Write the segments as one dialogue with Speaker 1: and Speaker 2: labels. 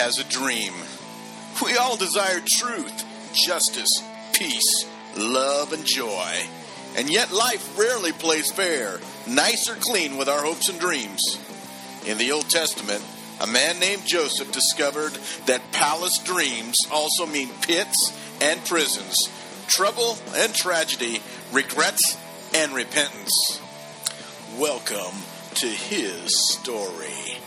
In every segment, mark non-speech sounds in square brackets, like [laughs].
Speaker 1: has a dream. We all desire truth, justice, peace, love, and joy. And yet life rarely plays fair, nice or clean with our hopes and dreams. In the Old Testament, a man named Joseph discovered that palace dreams also mean pits and prisons, trouble and tragedy, regrets and repentance. Welcome to his story.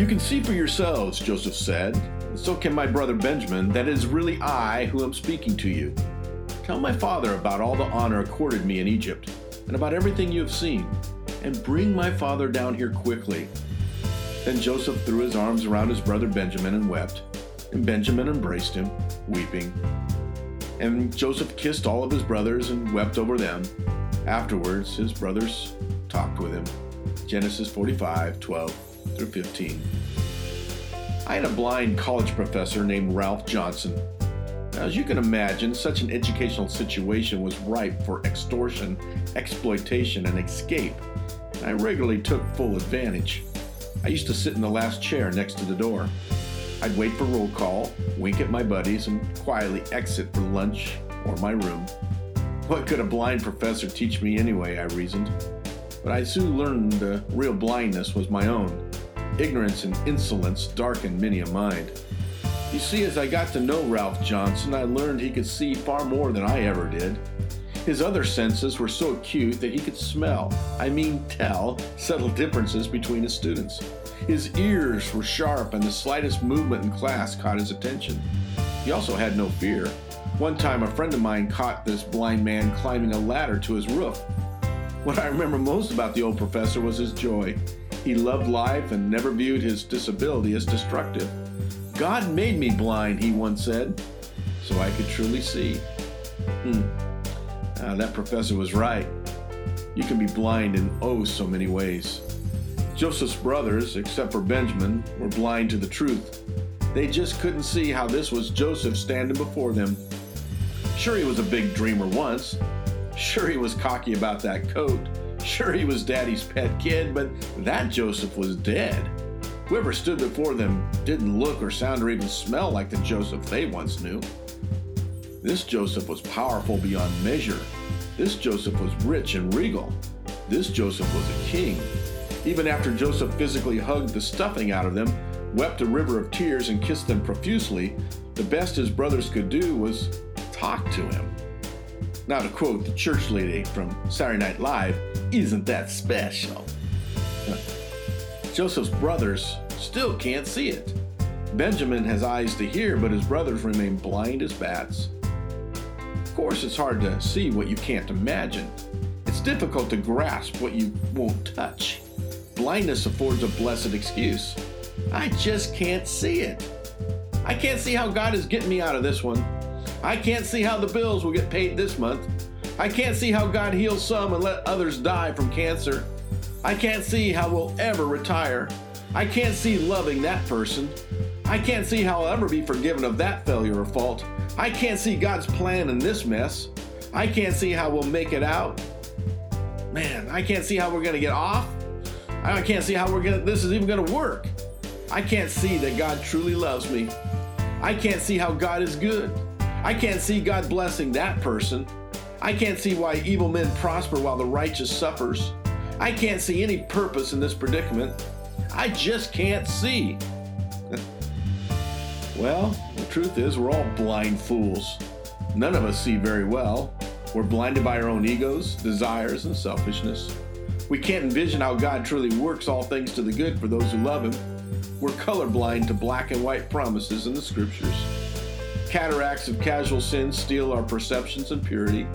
Speaker 2: You can see for yourselves, Joseph said. So can my brother Benjamin, that it is really I who am speaking to you. Tell my father about all the honor accorded me in Egypt, and about everything you have seen, and bring my father down here quickly. Then Joseph threw his arms around his brother Benjamin and wept, and Benjamin embraced him, weeping. And Joseph kissed all of his brothers and wept over them. Afterwards, his brothers talked with him. Genesis 45 12 through 15. I had a blind college professor named Ralph Johnson. Now, as you can imagine, such an educational situation was ripe for extortion, exploitation, and escape. And I regularly took full advantage. I used to sit in the last chair next to the door. I'd wait for roll call, wink at my buddies, and quietly exit for lunch or my room. What could a blind professor teach me anyway, I reasoned. But I soon learned the real blindness was my own. Ignorance and insolence darkened many a mind. You see, as I got to know Ralph Johnson, I learned he could see far more than I ever did. His other senses were so acute that he could smell, I mean tell, subtle differences between his students. His ears were sharp, and the slightest movement in class caught his attention. He also had no fear. One time, a friend of mine caught this blind man climbing a ladder to his roof. What I remember most about the old professor was his joy. He loved life and never viewed his disability as destructive. God made me blind, he once said, so I could truly see. Hmm. Ah, that professor was right. You can be blind in oh so many ways. Joseph's brothers, except for Benjamin, were blind to the truth. They just couldn't see how this was Joseph standing before them. Sure, he was a big dreamer once. Sure, he was cocky about that coat. Sure, he was daddy's pet kid, but that Joseph was dead. Whoever stood before them didn't look or sound or even smell like the Joseph they once knew. This Joseph was powerful beyond measure. This Joseph was rich and regal. This Joseph was a king. Even after Joseph physically hugged the stuffing out of them, wept a river of tears, and kissed them profusely, the best his brothers could do was talk to him. Now, to quote the church lady from Saturday Night Live, isn't that special? Joseph's brothers still can't see it. Benjamin has eyes to hear, but his brothers remain blind as bats. Of course, it's hard to see what you can't imagine. It's difficult to grasp what you won't touch. Blindness affords a blessed excuse. I just can't see it. I can't see how God is getting me out of this one. I can't see how the bills will get paid this month. I can't see how God heals some and let others die from cancer. I can't see how we'll ever retire. I can't see loving that person. I can't see how I'll ever be forgiven of that failure or fault. I can't see God's plan in this mess. I can't see how we'll make it out. Man, I can't see how we're going to get off. I can't see how we're going to this is even going to work. I can't see that God truly loves me. I can't see how God is good. I can't see God blessing that person. I can't see why evil men prosper while the righteous suffers. I can't see any purpose in this predicament. I just can't see. [laughs] well, the truth is, we're all blind fools. None of us see very well. We're blinded by our own egos, desires, and selfishness. We can't envision how God truly works all things to the good for those who love Him. We're colorblind to black and white promises in the scriptures. Cataracts of casual sin steal our perceptions and purity.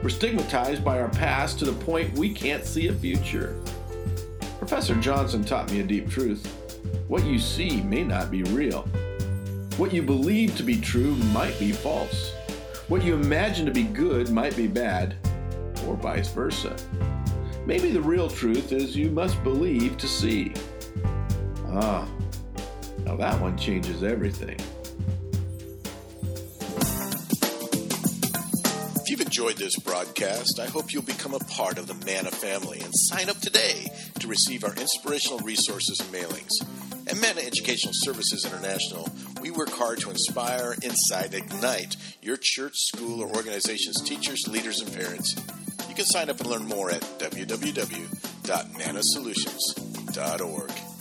Speaker 2: We're stigmatized by our past to the point we can't see a future. Professor Johnson taught me a deep truth. What you see may not be real. What you believe to be true might be false. What you imagine to be good might be bad, or vice versa. Maybe the real truth is you must believe to see. Ah, now that one changes everything. Enjoyed this broadcast, I hope you'll become a part of the Manna family and sign up today to receive our inspirational resources and mailings. At Manna Educational Services International, we work hard to inspire, incite, ignite your church, school, or organization's teachers, leaders, and parents. You can sign up and learn more at www.mannasolutions.org.